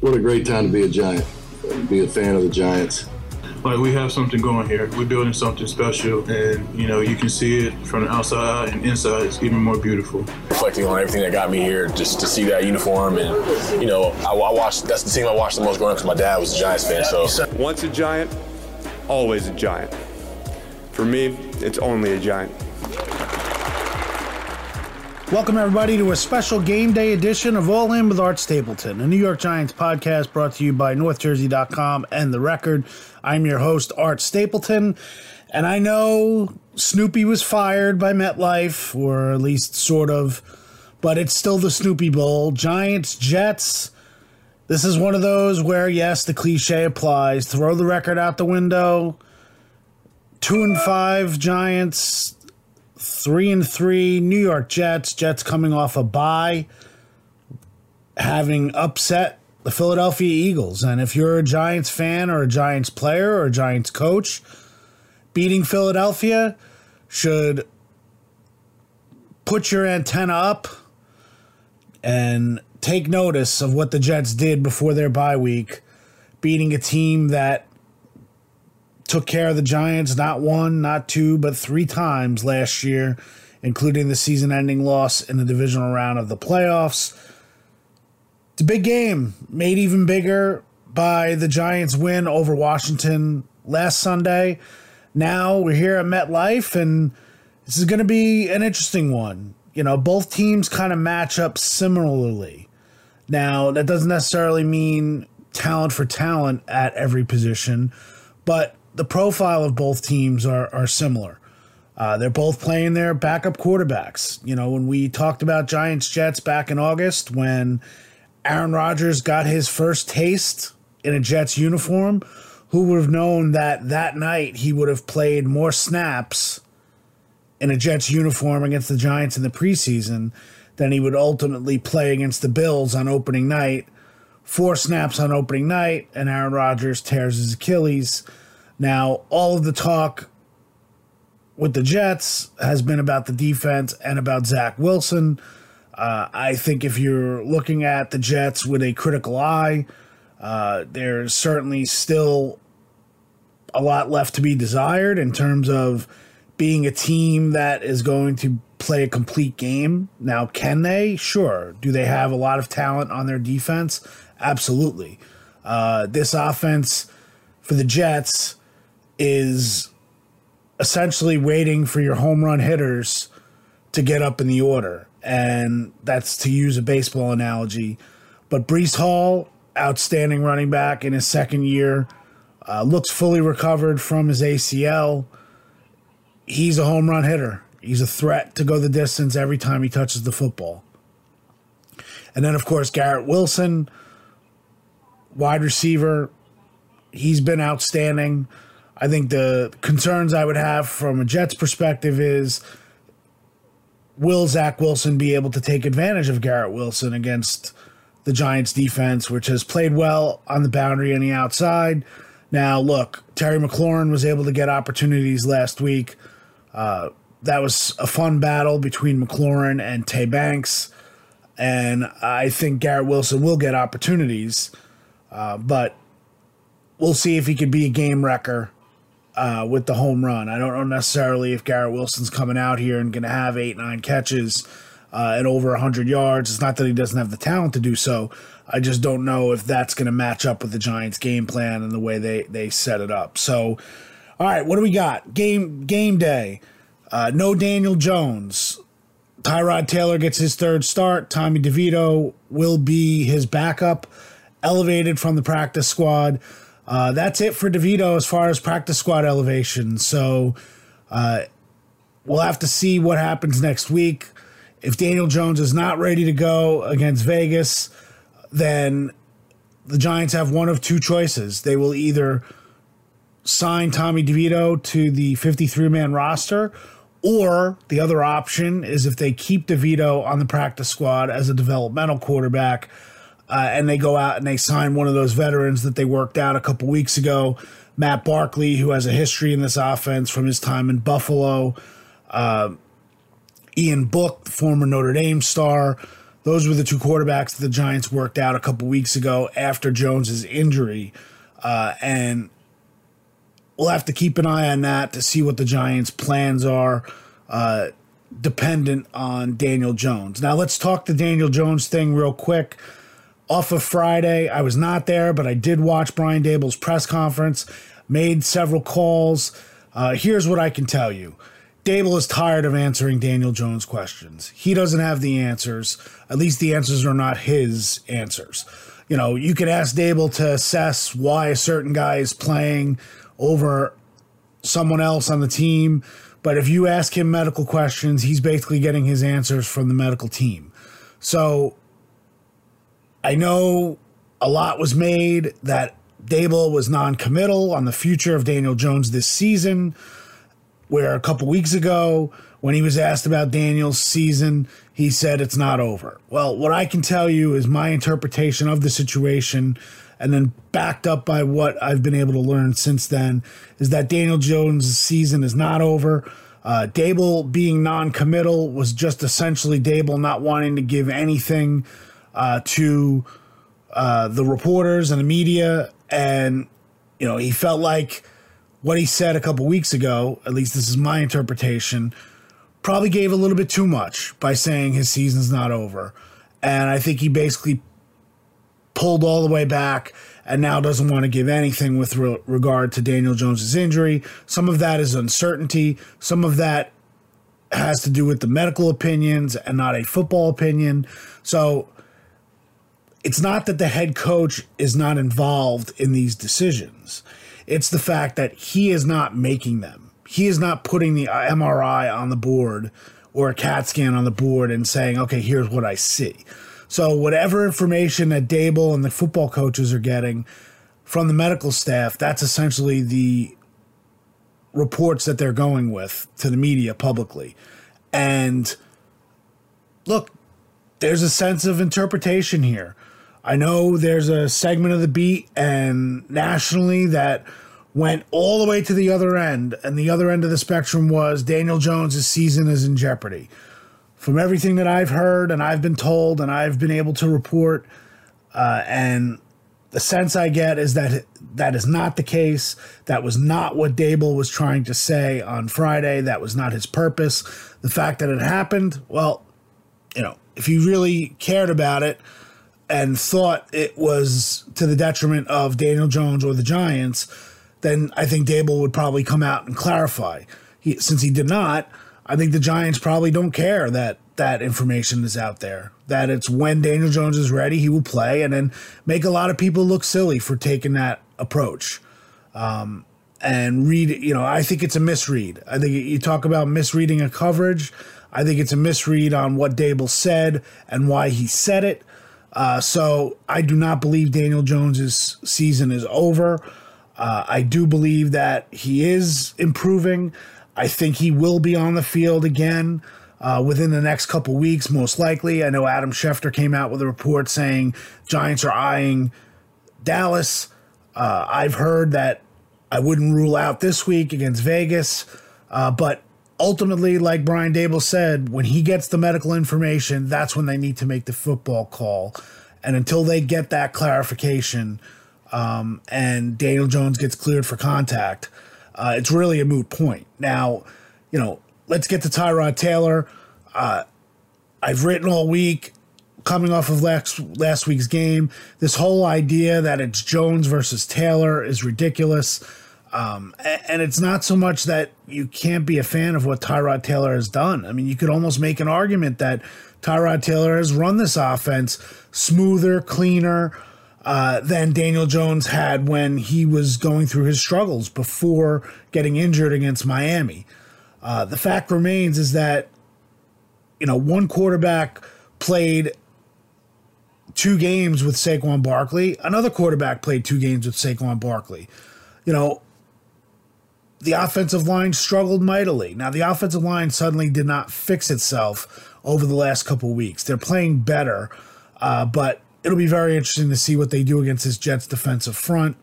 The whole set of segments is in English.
What a great time to be a Giant, be a fan of the Giants. Like we have something going here. We're building something special, and you know you can see it from the outside and inside. It's even more beautiful. Reflecting on everything that got me here, just to see that uniform, and you know, I, I watched. That's the team I watched the most growing up because my dad was a Giants fan. So once a Giant, always a Giant. For me, it's only a Giant. Welcome, everybody, to a special game day edition of All In with Art Stapleton, a New York Giants podcast brought to you by NorthJersey.com and The Record. I'm your host, Art Stapleton, and I know Snoopy was fired by MetLife, or at least sort of, but it's still the Snoopy Bowl. Giants, Jets. This is one of those where, yes, the cliche applies. Throw the record out the window. Two and five Giants, three and three New York Jets. Jets coming off a bye, having upset the Philadelphia Eagles. And if you're a Giants fan or a Giants player or a Giants coach, beating Philadelphia should put your antenna up and take notice of what the Jets did before their bye week, beating a team that took care of the Giants not one, not two, but three times last year, including the season ending loss in the divisional round of the playoffs. It's a big game, made even bigger by the Giants' win over Washington last Sunday. Now we're here at MetLife, and this is going to be an interesting one. You know, both teams kind of match up similarly. Now, that doesn't necessarily mean talent for talent at every position, but the profile of both teams are, are similar. Uh, they're both playing their backup quarterbacks. You know, when we talked about Giants Jets back in August, when Aaron Rodgers got his first taste in a Jets uniform, who would have known that that night he would have played more snaps in a Jets uniform against the Giants in the preseason than he would ultimately play against the Bills on opening night? Four snaps on opening night, and Aaron Rodgers tears his Achilles now, all of the talk with the Jets has been about the defense and about Zach Wilson. Uh, I think if you're looking at the Jets with a critical eye, uh, there's certainly still a lot left to be desired in terms of being a team that is going to play a complete game. Now, can they? Sure. Do they have a lot of talent on their defense? Absolutely. Uh, this offense for the Jets is essentially waiting for your home run hitters to get up in the order. And that's to use a baseball analogy. But Breece Hall, outstanding running back in his second year, uh, looks fully recovered from his ACL. He's a home run hitter. He's a threat to go the distance every time he touches the football. And then, of course, Garrett Wilson, wide receiver. He's been outstanding. I think the concerns I would have from a Jets perspective is will Zach Wilson be able to take advantage of Garrett Wilson against the Giants defense, which has played well on the boundary and the outside. Now, look, Terry McLaurin was able to get opportunities last week. Uh, that was a fun battle between McLaurin and Tay Banks. And I think Garrett Wilson will get opportunities. Uh, but we'll see if he could be a game wrecker uh, with the home run. I don't know necessarily if Garrett Wilson's coming out here and going to have eight, nine catches uh, at over 100 yards. It's not that he doesn't have the talent to do so. I just don't know if that's going to match up with the Giants' game plan and the way they, they set it up. So, all right, what do we got? Game game day. Uh, no Daniel Jones. Tyrod Taylor gets his third start. Tommy DeVito will be his backup, elevated from the practice squad. Uh, that's it for DeVito as far as practice squad elevation. So uh, we'll have to see what happens next week. If Daniel Jones is not ready to go against Vegas, then the Giants have one of two choices. They will either sign Tommy DeVito to the 53 man roster, or the other option is if they keep DeVito on the practice squad as a developmental quarterback uh, and they go out and they sign one of those veterans that they worked out a couple weeks ago, Matt Barkley, who has a history in this offense from his time in Buffalo. Uh, Ian Book, former Notre Dame star. those were the two quarterbacks that the Giants worked out a couple weeks ago after Jones's injury, uh, and we'll have to keep an eye on that to see what the Giants' plans are. Uh, dependent on Daniel Jones. Now let's talk the Daniel Jones thing real quick. Off of Friday, I was not there, but I did watch Brian Daboll's press conference, made several calls. Uh, here's what I can tell you. Daboll is tired of answering Daniel Jones questions. He doesn't have the answers. At least the answers are not his answers. You know, you can ask Daboll to assess why a certain guy is playing over someone else on the team, but if you ask him medical questions, he's basically getting his answers from the medical team. So I know a lot was made that Daboll was non-committal on the future of Daniel Jones this season. Where a couple weeks ago, when he was asked about Daniel's season, he said it's not over. Well, what I can tell you is my interpretation of the situation, and then backed up by what I've been able to learn since then, is that Daniel Jones' season is not over. Uh, Daboll being non-committal was just essentially Daboll not wanting to give anything uh, to uh, the reporters and the media, and you know he felt like what he said a couple weeks ago. At least this is my interpretation. Probably gave a little bit too much by saying his season's not over, and I think he basically pulled all the way back and now doesn't want to give anything with re- regard to Daniel Jones's injury. Some of that is uncertainty. Some of that has to do with the medical opinions and not a football opinion. So it's not that the head coach is not involved in these decisions. It's the fact that he is not making them. He is not putting the uh, MRI on the board or a CAT scan on the board and saying, okay, here's what I see. So, whatever information that Daboll and the football coaches are getting from the medical staff, that's essentially the reports that they're going with to the media publicly. And look, there's a sense of interpretation here. I know there's a segment of the beat and nationally that went all the way to the other end, and the other end of the spectrum was Daniel Jones' season is in jeopardy. From everything that I've heard and I've been told and I've been able to report, uh, and the sense I get is that that is not the case. That was not what Daboll was trying to say on Friday. That was not his purpose. The fact that it happened, well, you know, if he really cared about it, and thought it was to the detriment of Daniel Jones or the Giants, then I think Daboll would probably come out and clarify. He, since he did not, I think the Giants probably don't care that that information is out there. That it's when Daniel Jones is ready, he will play, and then make a lot of people look silly for taking that approach. Um, and read, you know, I think it's a misread. I think you talk about misreading a coverage. I think it's a misread on what Daboll said and why he said it. Uh, so I do not believe Daniel Jones's season is over. Uh, I do believe that he is improving. I think he will be on the field again uh, within the next couple weeks, most likely. I know Adam Schefter came out with a report saying Giants are eyeing Dallas. Uh, I've heard that I wouldn't rule out this week against Vegas, uh, but ultimately, like Brian Daboll said, when he gets the medical information, that's when they need to make the football call. And until they get that clarification um, and Daniel Jones gets cleared for contact, uh, it's really a moot point. Now, you know, let's get to Tyrod Taylor. Uh, I've written all week coming off of last last week's game. This whole idea that it's Jones versus Taylor is ridiculous. Um, and it's not so much that you can't be a fan of what Tyrod Taylor has done. I mean, you could almost make an argument that Tyrod Taylor has run this offense smoother, cleaner uh, than Daniel Jones had when he was going through his struggles before getting injured against Miami. Uh, the fact remains is that, you know, one quarterback played two games with Saquon Barkley, another quarterback played two games with Saquon Barkley. You know, the offensive line struggled mightily. Now, the offensive line suddenly did not fix itself over the last couple weeks. They're playing better, uh, but it'll be very interesting to see what they do against this Jets defensive front.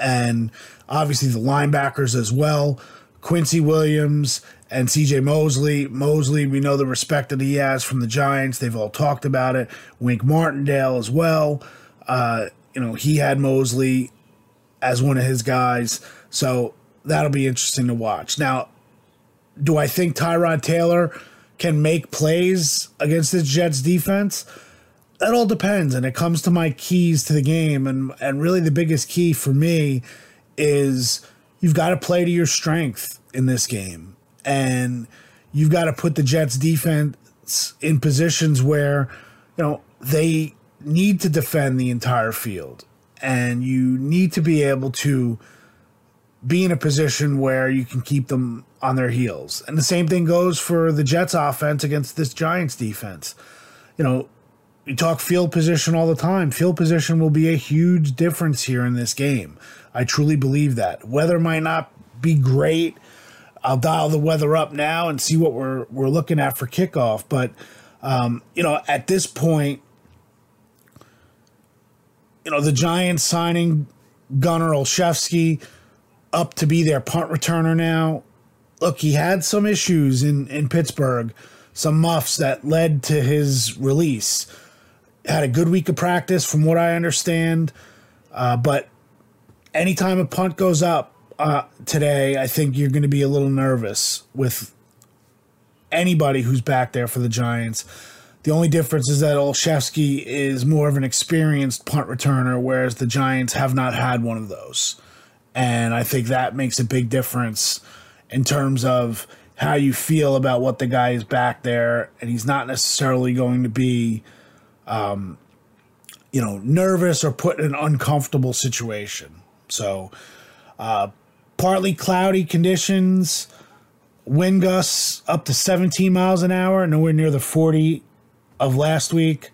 And obviously, the linebackers as well. Quincy Williams and CJ Mosley. Mosley, we know the respect that he has from the Giants. They've all talked about it. Wink Martindale as well. Uh, you know, he had Mosley as one of his guys. So that'll be interesting to watch. Now, do I think Tyrod Taylor can make plays against this Jets defense? That all depends, and it comes to my keys to the game, and and really the biggest key for me is you've got to play to your strength in this game, and you've got to put the Jets defense in positions where you know they need to defend the entire field, and you need to be able to be in a position where you can keep them on their heels. And the same thing goes for the Jets offense against this Giants defense. You know, you talk field position all the time. Field position will be a huge difference here in this game. I truly believe that. Weather might not be great. I'll dial the weather up now and see what we're we're looking at for kickoff. But um, you know, at this point, you know, the Giants signing Gunnar Olszewski up to be their punt returner now. Look, he had some issues in, in Pittsburgh, some muffs that led to his release. Had a good week of practice, from what I understand. Uh, but anytime a punt goes up uh, today, I think you're going to be a little nervous with anybody who's back there for the Giants. The only difference is that Olszewski is more of an experienced punt returner, whereas the Giants have not had one of those. And I think that makes a big difference in terms of how you feel about what the guy is back there. And he's not necessarily going to be, um, you know, nervous or put in an uncomfortable situation. So, uh, partly cloudy conditions, wind gusts up to 17 miles an hour, nowhere near the 40 of last week,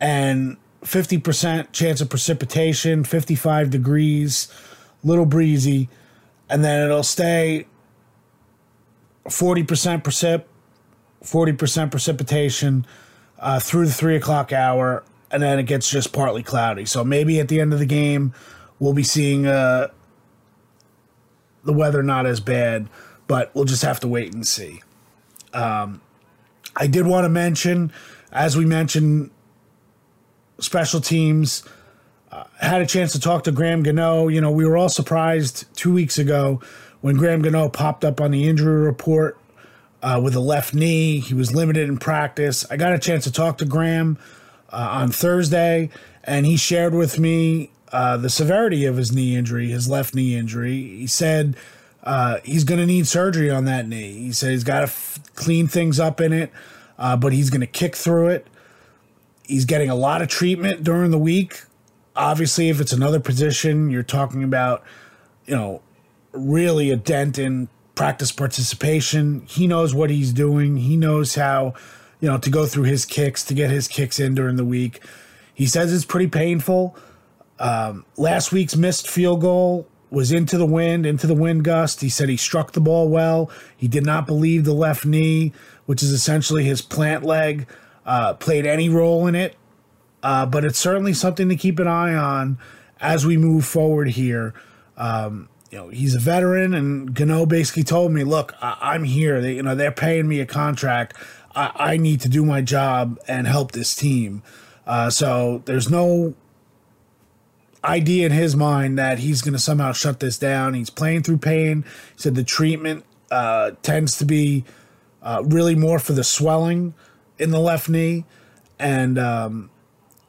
and 50% chance of precipitation, 55 degrees, little breezy, and then it'll stay 40% precip, 40% precipitation uh, through the three o'clock hour, and then it gets just partly cloudy. So maybe at the end of the game, we'll be seeing uh, the weather not as bad, but we'll just have to wait and see. Um, I did want to mention, as we mentioned, special teams. Uh, had a chance to talk to Graham Gano. You know, we were all surprised two weeks ago when Graham Gano popped up on the injury report uh, with a left knee. He was limited in practice. I got a chance to talk to Graham uh, on Thursday, and he shared with me uh, the severity of his knee injury, his left knee injury. He said uh, he's going to need surgery on that knee. He said he's got to f- clean things up in it, uh, but he's going to kick through it. He's getting a lot of treatment during the week. Obviously, if it's another position, you're talking about, you know, really a dent in practice participation. He knows what he's doing. He knows how, you know, to go through his kicks, to get his kicks in during the week. He says it's pretty painful. Um, last week's missed field goal was into the wind, into the wind gust. He said he struck the ball well. He did not believe the left knee, which is essentially his plant leg, uh, played any role in it. Uh, but it's certainly something to keep an eye on as we move forward here. Um, you know, he's a veteran, and Gano basically told me, "Look, I- am here. They, you know, they're paying me a contract. I, I need to do my job and help this team." Uh, so there's no idea in his mind that he's going to somehow shut this down. He's playing through pain. He said the treatment uh, tends to be uh, really more for the swelling in the left knee. And, um,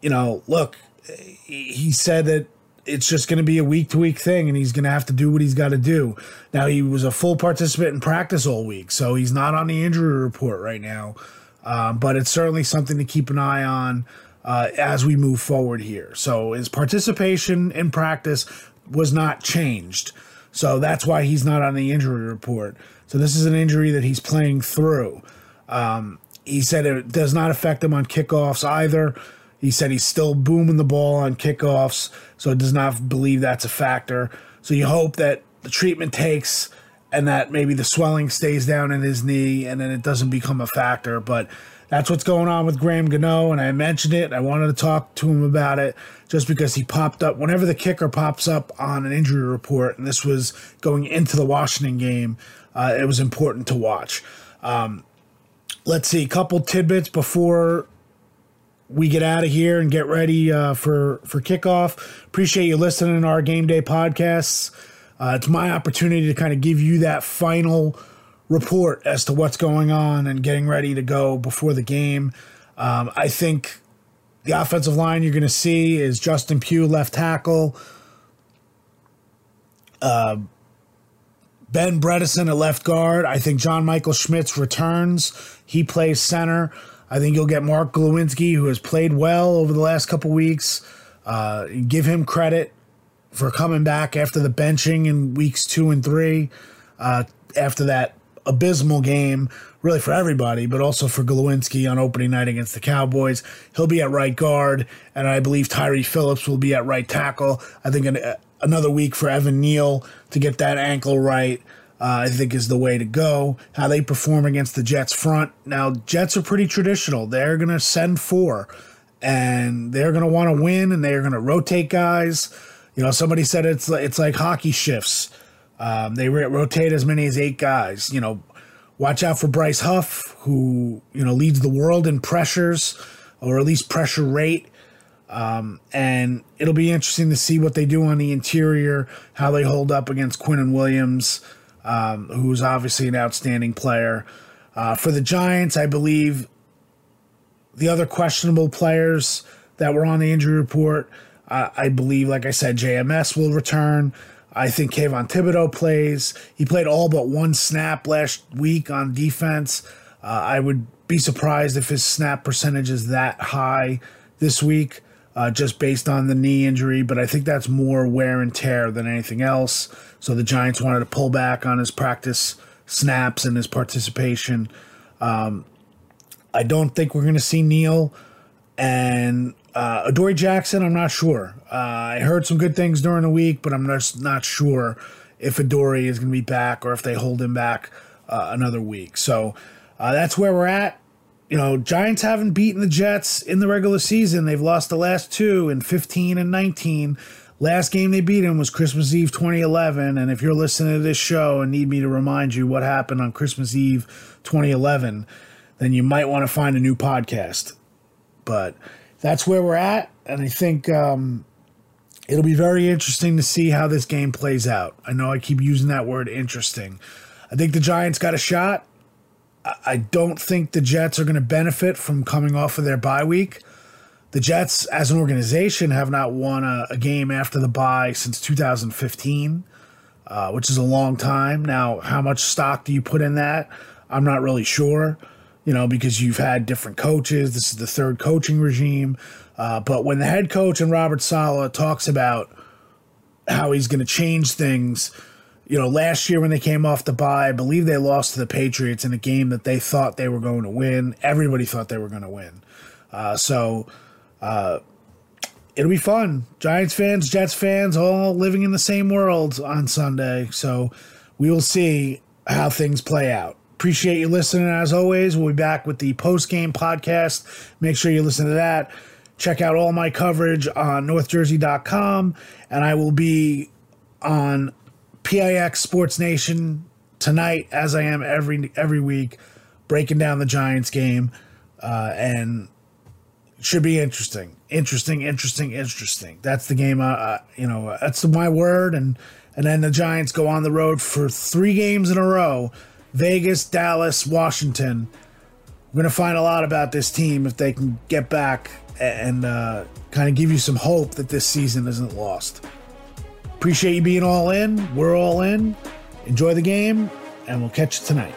you know, look, he said that it's just going to be a week to week thing and he's going to have to do what he's got to do. Now, he was a full participant in practice all week, so he's not on the injury report right now. Um, but it's certainly something to keep an eye on uh, as we move forward here. So his participation in practice was not changed. So that's why he's not on the injury report. So this is an injury that he's playing through. Um, he said it does not affect him on kickoffs either. He said he's still booming the ball on kickoffs, so does not believe that's a factor. So you hope that the treatment takes and that maybe the swelling stays down in his knee and then it doesn't become a factor. But that's what's going on with Graham Gano, and I mentioned it. I wanted to talk to him about it just because he popped up whenever the kicker pops up on an injury report, and this was going into the Washington game. Uh, it was important to watch. Um, let's see, a couple tidbits before we get out of here and get ready uh, for for kickoff. Appreciate you listening to our game day podcasts. Uh, it's my opportunity to kind of give you that final report as to what's going on and getting ready to go before the game. Um, I think the offensive line you're going to see is Justin Pugh, left tackle. Uh, ben Bredeson at left guard. I think John Michael Schmitz returns. He plays center. I think you'll get Mark Glowinski, who has played well over the last couple weeks. Uh, give him credit for coming back after the benching in weeks two and three. Uh, after that abysmal game, really for everybody, but also for Glowinski on opening night against the Cowboys. He'll be at right guard, and I believe Tyre Phillips will be at right tackle. I think an, another week for Evan Neal to get that ankle right. Uh, I think is the way to go. How they perform against the Jets front. Now, Jets are pretty traditional. They're going to send four, and they're going to want to win, and they're going to rotate guys. You know, somebody said it's it's like hockey shifts. Um, they rotate as many as eight guys. You know, watch out for Bryce Huff, who you know leads the world in pressures, or at least pressure rate. Um, and it'll be interesting to see what they do on the interior, how they hold up against Quinnen Williams, um, who's obviously an outstanding player. Uh, for the Giants, I believe the other questionable players that were on the injury report, uh, I believe, like I said, JMS will return. I think Kayvon Thibodeaux plays. He played all but one snap last week on defense. Uh, I would be surprised if his snap percentage is that high this week, uh, just based on the knee injury. But I think that's more wear and tear than anything else. So the Giants wanted to pull back on his practice snaps and his participation. Um, I don't think we're going to see Neal and uh, Adoree Jackson, I'm not sure. Uh, I heard some good things during the week, but I'm just not sure if Adoree is going to be back or if they hold him back uh, another week. So uh, that's where we're at. You know, Giants haven't beaten the Jets in the regular season. They've lost the last two in 15 and 19. Last game they beat him was Christmas Eve 2011. And if you're listening to this show and need me to remind you what happened on Christmas Eve 2011, then you might want to find a new podcast. But that's where we're at, and I think um, it'll be very interesting to see how this game plays out. I know I keep using that word interesting. I think the Giants got a shot. I don't think the Jets are going to benefit from coming off of their bye week. The Jets, as an organization, have not won a, a game after the bye since 2015, uh, which is a long time. Now, how much stock do you put in that? I'm not really sure you know, because you've had different coaches. This is the third coaching regime. Uh, but when the head coach and Robert Saleh talks about how he's going to change things, you know, last year when they came off the bye, I believe they lost to the Patriots in a game that they thought they were going to win. Everybody thought they were going to win. Uh, so uh, it'll be fun. Giants fans, Jets fans, all living in the same world on Sunday. So we will see how things play out. Appreciate you listening as always. We'll be back with the post game podcast. Make sure you listen to that. Check out all my coverage on northjersey.com. And I will be on PIX Sports Nation tonight, as I am every every week, breaking down the Giants game. Uh, and should be interesting. Interesting, interesting, interesting. That's the game. Uh, uh, you know, that's my word. And and then the Giants go on the road for three games in a row Vegas, Dallas, Washington. We're to find a lot about this team if they can get back and uh, kind of give you some hope that this season isn't lost. Appreciate you being all in. We're all in. Enjoy the game, and we'll catch you tonight.